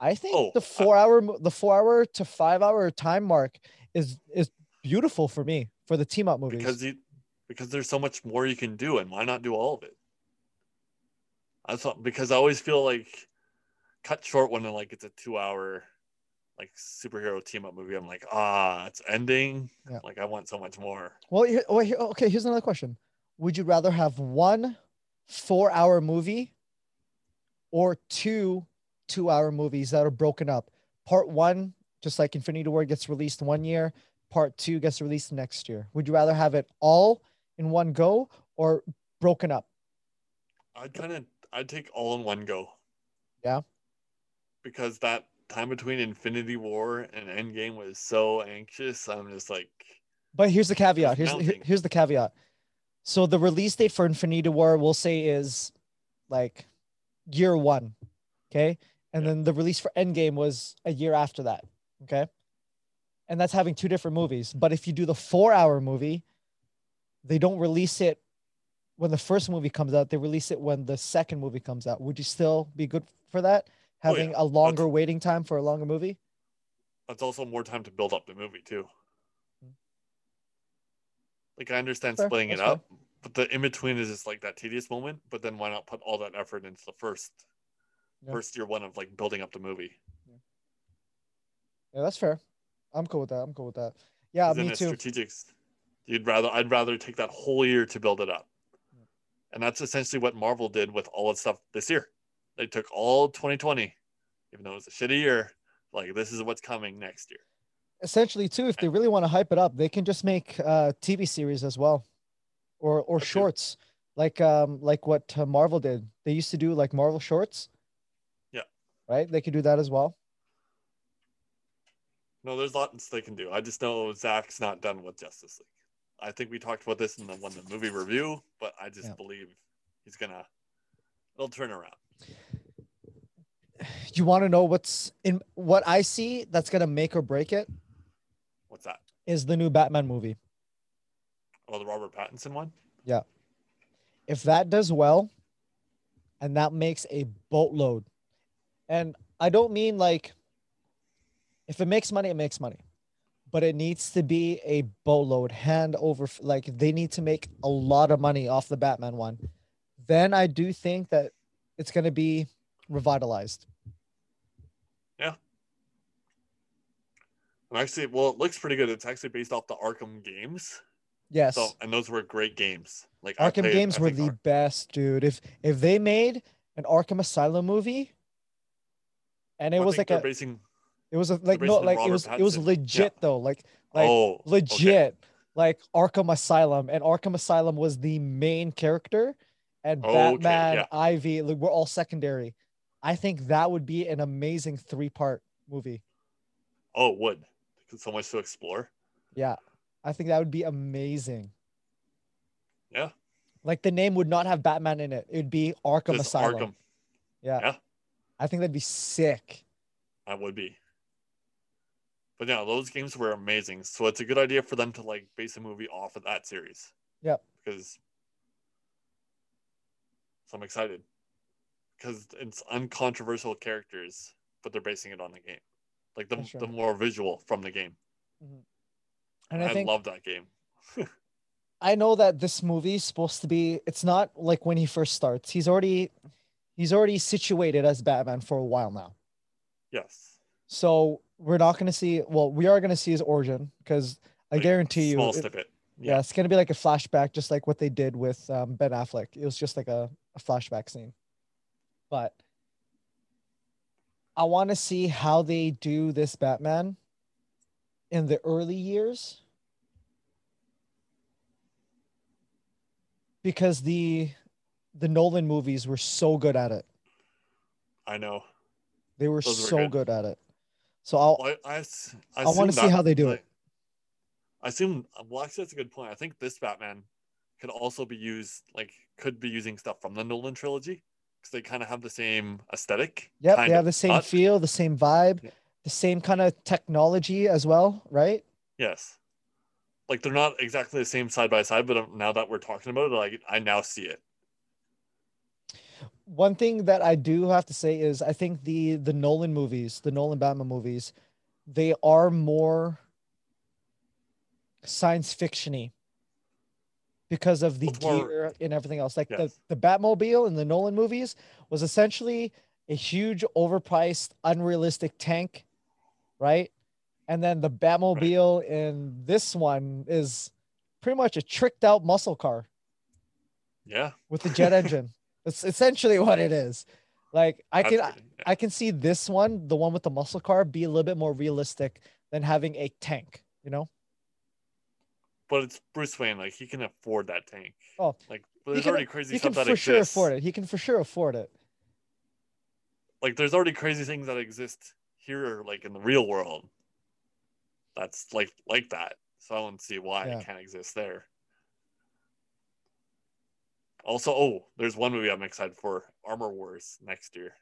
i think Oh, the I- four hour the four hour to five hour time mark is is beautiful for me for the team up movies because you because there's so much more you can do and why not do all of it i thought because i always feel like cut short when like it's a two hour like superhero team up movie i'm like ah it's ending? Yeah. like i want so much more. Well, here, okay here's another question. Would you rather have one four hour movie or two two hour movies that are broken up? Part one just like infinity war gets released one year. Part two gets released next year. Would you rather have it all in one go or broken up? I'd kind of i'd take all in one go. Yeah? because that time between infinity war and endgame was so anxious i'm just like but here's the caveat here's the, here's the caveat. So the release date for infinity war we'll say is like year one okay? And Yeah. then the release for endgame was a year after that okay? And that's having two different movies. But if you do the four hour movie they don't release it when the first movie comes out they release it when the second movie comes out. Would you still be good for that Oh, having yeah. a longer waiting time for a longer movie that's also more time to build up the movie too. Like I understand Fair, splitting it that's fair. up, but the in between is just like that tedious moment. But then why not put all that effort into the first Yeah. first year one of like building up the movie? yeah that's fair i'm cool with that i'm cool with that Yeah, me too Strategic. You'd rather I'd rather take that whole year to build it up, and that's essentially what Marvel did with all its stuff this year. They took all 2020, even though it was a shitty year. Like this is what's coming next year. essentially too if they really want to hype it up they can just make uh tv series as well or or shorts like um like what uh, marvel did they used to do like marvel shorts Yeah. right they could do that as well No, there's lots they can do. I just know Zack's not done with Justice League. I think we talked about this in the one the movie review, but I just Yeah. believe he's gonna it'll turn around. You want to know what's in what i see that's gonna make or break it What's that? is the new Batman movie. Oh, the Robert Pattinson one. Yeah. If that does well, and that makes a boatload, and I don't mean like if it makes money, it makes money, but it needs to be a boatload, hand over. Like they need to make a lot of money off the Batman one. Then I do think that it's going to be revitalized. Yeah. And actually, well, it looks pretty good. It's actually based off the Arkham games. Yes. So, and those were great games. Like Arkham played- games were the Ar- best, dude. If if they made an Arkham Asylum movie, and it was like a, basing. it was a, like no, like it Robert was it was Pattinson. legit though, like like oh, okay. legit, like Arkham Asylum, and Arkham Asylum was the main character, and oh, Okay, Batman, yeah. Ivy, like, were all secondary. I think that would be an amazing three part movie. Oh, it would. So much to explore. Yeah, I think that would be amazing. Yeah. Like the name would not have Batman in it; it would be Arkham Just Asylum. Arkham. Yeah. Yeah. I think that'd be sick. That would be. But yeah, those games were amazing. So it's a good idea for them to like base a movie off of that series. Yep. Because so I'm excited. Because it's uncontroversial characters, but they're basing it on the game. Like the, sure. the more visual from the game. And I, I think love that game. I know that this movie is supposed to be it's not like when he first starts. He's already he's already situated as Batman for a while now. Yes. So we're not gonna see well, we are gonna see his origin because I Like, guarantee you Small it- snippet. yeah. it's gonna be like a flashback, just like what they did with um, Ben Affleck. It was just like a, a flashback scene. But I want to see how they do this Batman in the early years. Because the the Nolan movies were so good at it. I know. They were Those were so good. good. at it. So I'll Well, I, I, I I wanna see that- how they do like, it. I assume. Well, actually, that's a good point. I think this Batman could also be used, like, could be using stuff from the Nolan trilogy because they kind of have the same aesthetic. Yep, kind they have the same not- feel, the same vibe, Yeah. the same kind of technology as well, right? Yes. Like they're not exactly the same side by side, but um, now that we're talking about it, like I now see it. One thing that I do have to say is I think the the Nolan movies, the Nolan Batman movies, they are more science fictiony because of the more- gear and everything else. Like Yes. the, the Batmobile in the Nolan movies was essentially a huge overpriced, unrealistic tank, right? And then the Batmobile in this one is pretty much a tricked out muscle car Yeah. with the jet engine. That's essentially what it is. Like I can. I can see this one, the one with the muscle car, be a little bit more realistic than having a tank, you know? But it's Bruce Wayne, like he can afford that tank. Oh, like there's can, already crazy stuff that exists. he can for sure exists. afford it. He can for sure afford it. Like there's already crazy things that exist here, like in the real world. That's like like that. So I don't see why Yeah. it can't exist there. Also, oh, there's one movie I'm excited for: Armor Wars next year,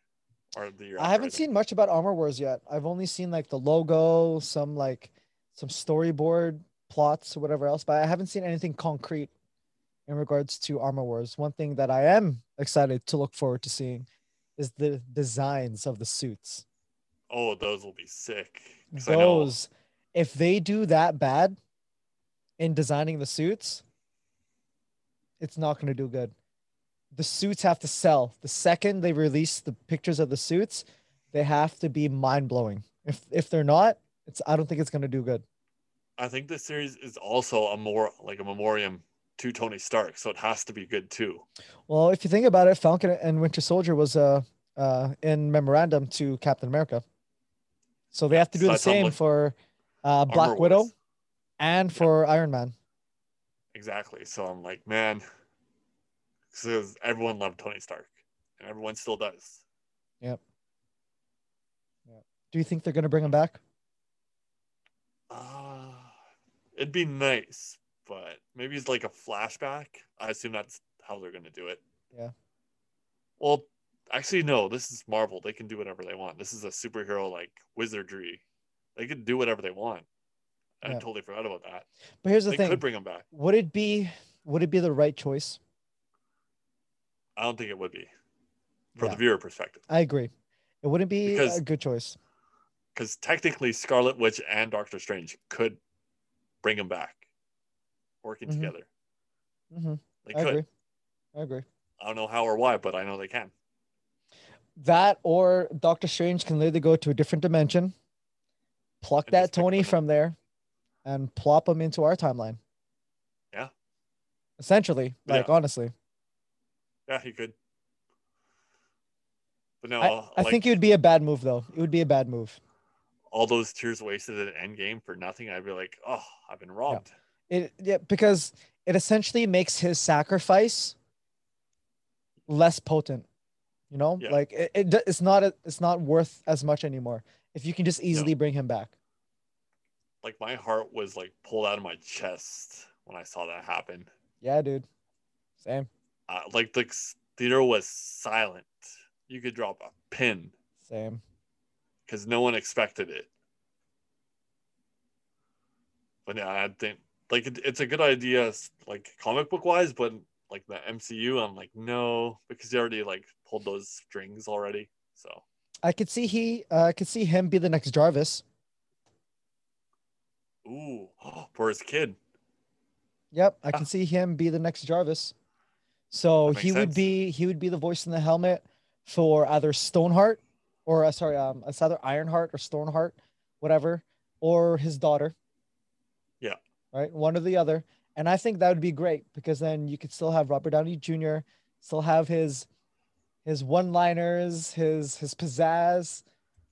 or the year. I haven't seen much about Armor Wars yet. I've only seen like the logo, some like some storyboard plots or whatever else, but I haven't seen anything concrete in regards to Armor Wars. One thing that I am excited to look forward to seeing is the designs of the suits. Oh, those will be sick. Those, if they do that bad in designing the suits, it's not going to do good. The suits have to sell. The second they release the pictures of the suits, they have to be mind blowing. If if they're not, it's I don't think it's going to do good. I think this series is also a more like a memoriam to Tony Stark, so it has to be good too. Well, if you think about it, Falcon and Winter Soldier was uh, uh in memorandum to Captain America, so they have to So do the same what- for uh, Black Armor Widow Wars. and for Iron Man. Exactly. So I'm like, man, because everyone loved Tony Stark, and everyone still does. Yep. Do you think they're going to bring him back? Uh, it'd be nice, but maybe it's like a flashback. I assume that's how they're gonna do it. Yeah. Well, actually, no. This is Marvel. They can do whatever they want. This is a superhero like wizardry. They can do whatever they want. I Yeah. totally forgot about that. But here's the they thing: could bring him back. would it be would it be the right choice? I don't think it would be, from Yeah. the viewer perspective, I agree. It wouldn't be Because- a good choice. because technically Scarlet Witch and Doctor Strange could bring him back, working Mhm. together. hmm They I could. agree. I agree. I don't know how or why, but I know they can. That or Doctor Strange can literally go to a different dimension, pluck And that Tony them from there, and plop him into our timeline. Yeah. Essentially, Yeah. like honestly, Yeah, he could. But no, I, I Oh, like, think it would be a bad move though. It would be a bad move. All those tears wasted at Endgame for nothing, I'd be like, oh, I've been robbed. It yeah, because it essentially makes his sacrifice less potent. You know, Yeah. like it, it, it's not a, it's not worth as much anymore if you can just easily bring him back. Like my heart was like pulled out of my chest when I saw that happen. Yeah, dude. Same, Uh, like the theater was silent. You could drop a pin same. Because no one expected it. But yeah, I think like it, it's a good idea, like comic book wise, but like the MCU, I'm like no, because you already like pulled those strings already. So I could see he, uh, I could see him be the next Jarvis. ooh, for his kid, Yep, I Ah. can see him be the next Jarvis. So he makes would be he would be the voice in the helmet for either Stoneheart or uh, sorry, um, it's either Ironheart or Stoneheart, whatever, or his daughter. Yeah. Right, one or the other, and I think that would be great because then you could still have Robert Downey Jr. still have his his one-liners, his his pizzazz,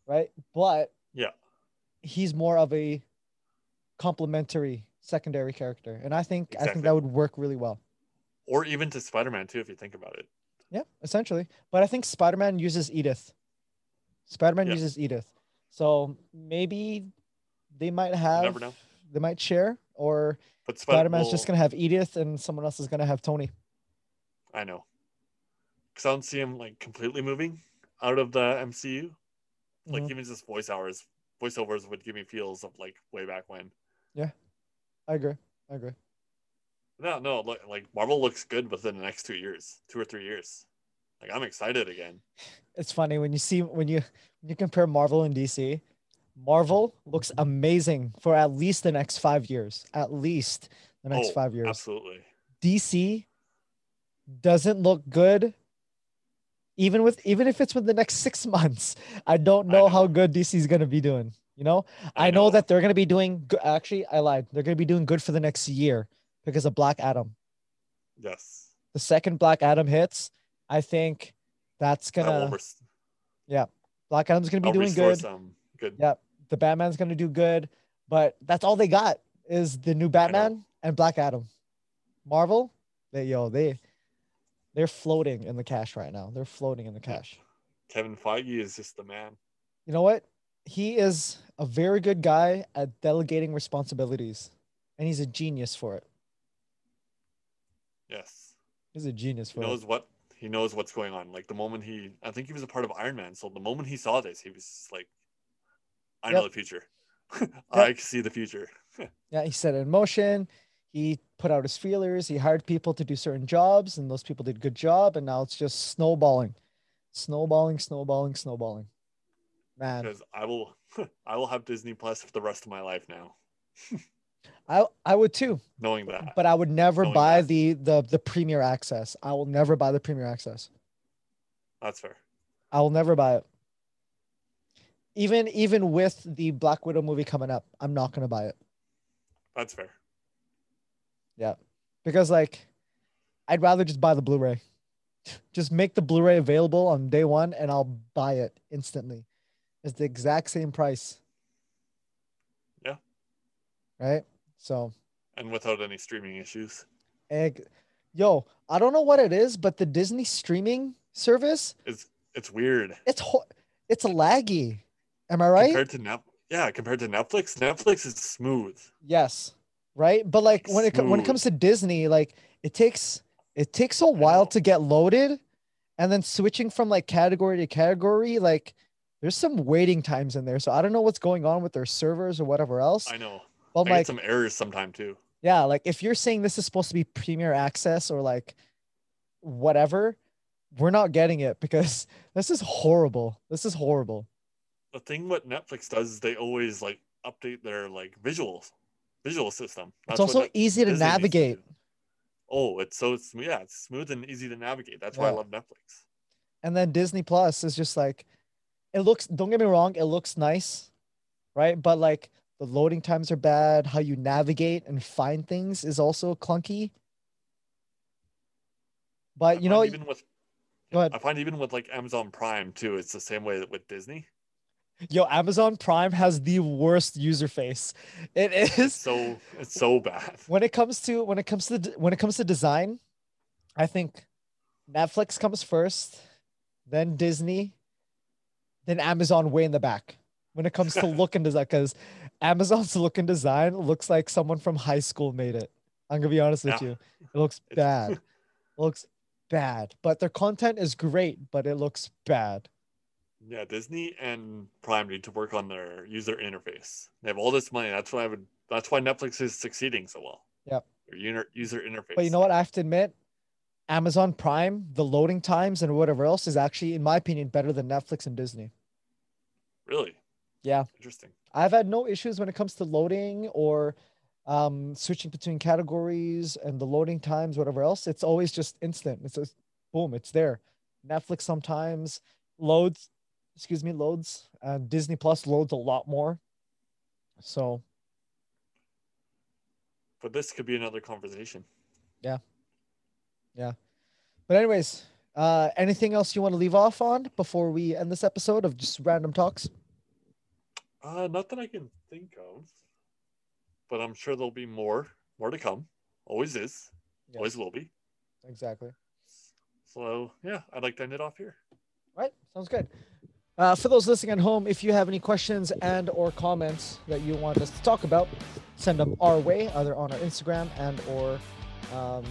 right? But yeah, he's more of a complementary secondary character, and I think I think that would work really well. or even to Spider Man too, if you think about it. Yeah, essentially. But I think Spider Man uses Edith. Spider Man Yeah. uses Edith, so maybe they might have never know. they might share, or But Spider Spider Man's just gonna have Edith, and someone else is gonna have Tony. I know, because I don't see him like completely moving out of the MCU. Like Mhm. even just voice hours, voiceovers would give me feels of like way back when. Yeah. I agree. I agree. No, no, like, like Marvel looks good within the next two years, two or three years. Like I'm excited again. It's funny when you see when you when you compare Marvel and DC. Marvel looks amazing for at least the next five years. At least the next Oh, five years. Absolutely. DC doesn't look good. Even with even if it's with the next six months, I don't I know, know. how good DC is gonna be doing. You know, I, know. that they're gonna be doing. Good. Actually, I lied. They're gonna be doing good for the next year because of Black Adam. Yes. The second Black Adam hits, I think that's gonna yeah. Black Adam's gonna be I'll doing good. some good. Yeah, the Batman's gonna do good, but that's all they got is the new Batman and Black Adam. Marvel, they yo they they're floating in the cash right now. They're floating in the cash. Kevin Feige is just the man. You know what? He is a very good guy at delegating responsibilities, and he's a genius for it. Yes. He's a genius He for knows it. what he knows what's going on. Like the moment he, I think he was a part of Iron Man. So the moment he saw this, he was like, "I know Yep. the future. I can see the future." Yeah, he set it in motion. He put out his feelers. He hired people to do certain jobs, and those people did a good job. And now it's just snowballing, snowballing, snowballing, snowballing. Man, Because I will, I will have Disney Plus for the rest of my life now, I I would too, knowing that. but I would never Knowing buy that. the the the premier access. I will never buy the premier access. That's fair. I will never buy it. Even even with the Black Widow movie coming up, I'm not gonna buy it That's fair. Yeah. Because like, I'd rather just buy the Blu-ray. Just make the Blu-ray available on day one, and I'll buy it instantly. It's the exact same price. Yeah. Right. So, And without any streaming issues, egg, yo, I don't know what it is, but the Disney streaming service, it's it's weird it's ho- it's laggy. Am I right? compared to Net. Yeah, compared to Netflix, Netflix is smooth. Yes. Right. But like when it co- when it comes to Disney, like it takes it takes a while to get loaded, and then switching from like category to category, like there's some waiting times in there. So I don't know what's going on with their servers or whatever else. I know. But I like, some errors sometime too. yeah, like if you're saying this is supposed to be premier access or like whatever, we're not getting it because this is horrible. This is horrible. The thing what Netflix does is they always like update their like visuals, visual system. It's That's what also easy to Disney navigate. do. Oh, it's so it's yeah, it's smooth and easy to navigate. That's why I love Netflix. And then Disney Plus is just like, it looks, don't get me wrong, it looks nice, right? But like the loading times are bad. How you navigate and find things is also clunky. But I you know, even with go ahead. I find even with like Amazon Prime too, it's the same way with Disney. Yo, Amazon Prime has the worst user face. It It's so it's so bad. when it comes to when it comes to when it comes to design, I think Netflix comes first, then Disney, then Amazon way in the back when it comes to look and design because Amazon's look and design looks like someone from high school made it. I'm gonna be honest with Yeah. you. It looks bad. It looks bad. But their content is great, but it looks bad. Yeah, Disney and Prime need to work on their user interface. They have all this money. That's why I would. That's why Netflix is succeeding so well. Yep. Their user user interface. But you know what? I have to admit, Amazon Prime, the loading times and whatever else is actually, in my opinion, better than Netflix and Disney. Really? Yeah. Interesting. I've had no issues when it comes to loading or um, switching between categories and the loading times, whatever else. It's always just instant. It's just boom, it's there. Netflix sometimes loads, excuse me, loads. Uh, Disney Plus loads a lot more. So But this could be another conversation. Yeah, yeah. But anyways, uh, anything else you want to leave off on before we end this episode of just random talks? Uh, not that I can think of, but I'm sure there'll be more, more to come. Always is, always will be. Exactly. So yeah, I'd like to end it off here. Right. Sounds good. Uh, for those listening at home, if you have any questions and or comments that you want us to talk about, send them our way, either on our Instagram and or um,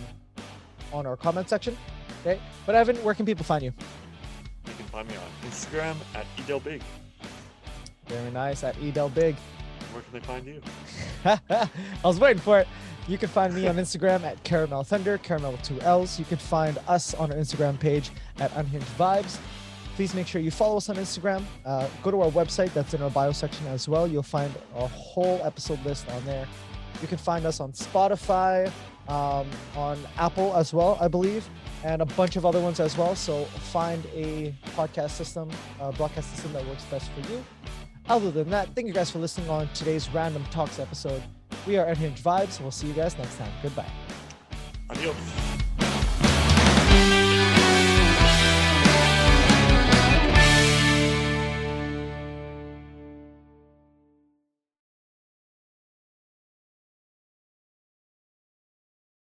on our comment section. Okay. But Evan, where can people find you? You can find me on Instagram at edelbig. Very nice at Edel Big. Where can they find you? I was waiting for it. You can find me on Instagram at Caramel Thunder, Caramel with two L's. You can find us on our Instagram page at Unhinged Vibes. Please make sure you follow us on Instagram. Uh, go to our website, that's in our bio section as well. You'll find a whole episode list on there. You can find us on Spotify, um, on Apple as well, I believe, and a bunch of other ones as well. So find a podcast system, uh, broadcast system that works best for you. Other than that, thank you guys for listening on today's Random Talks episode. We are Unhinged Vibes, we'll see you guys next time. Goodbye. Adios.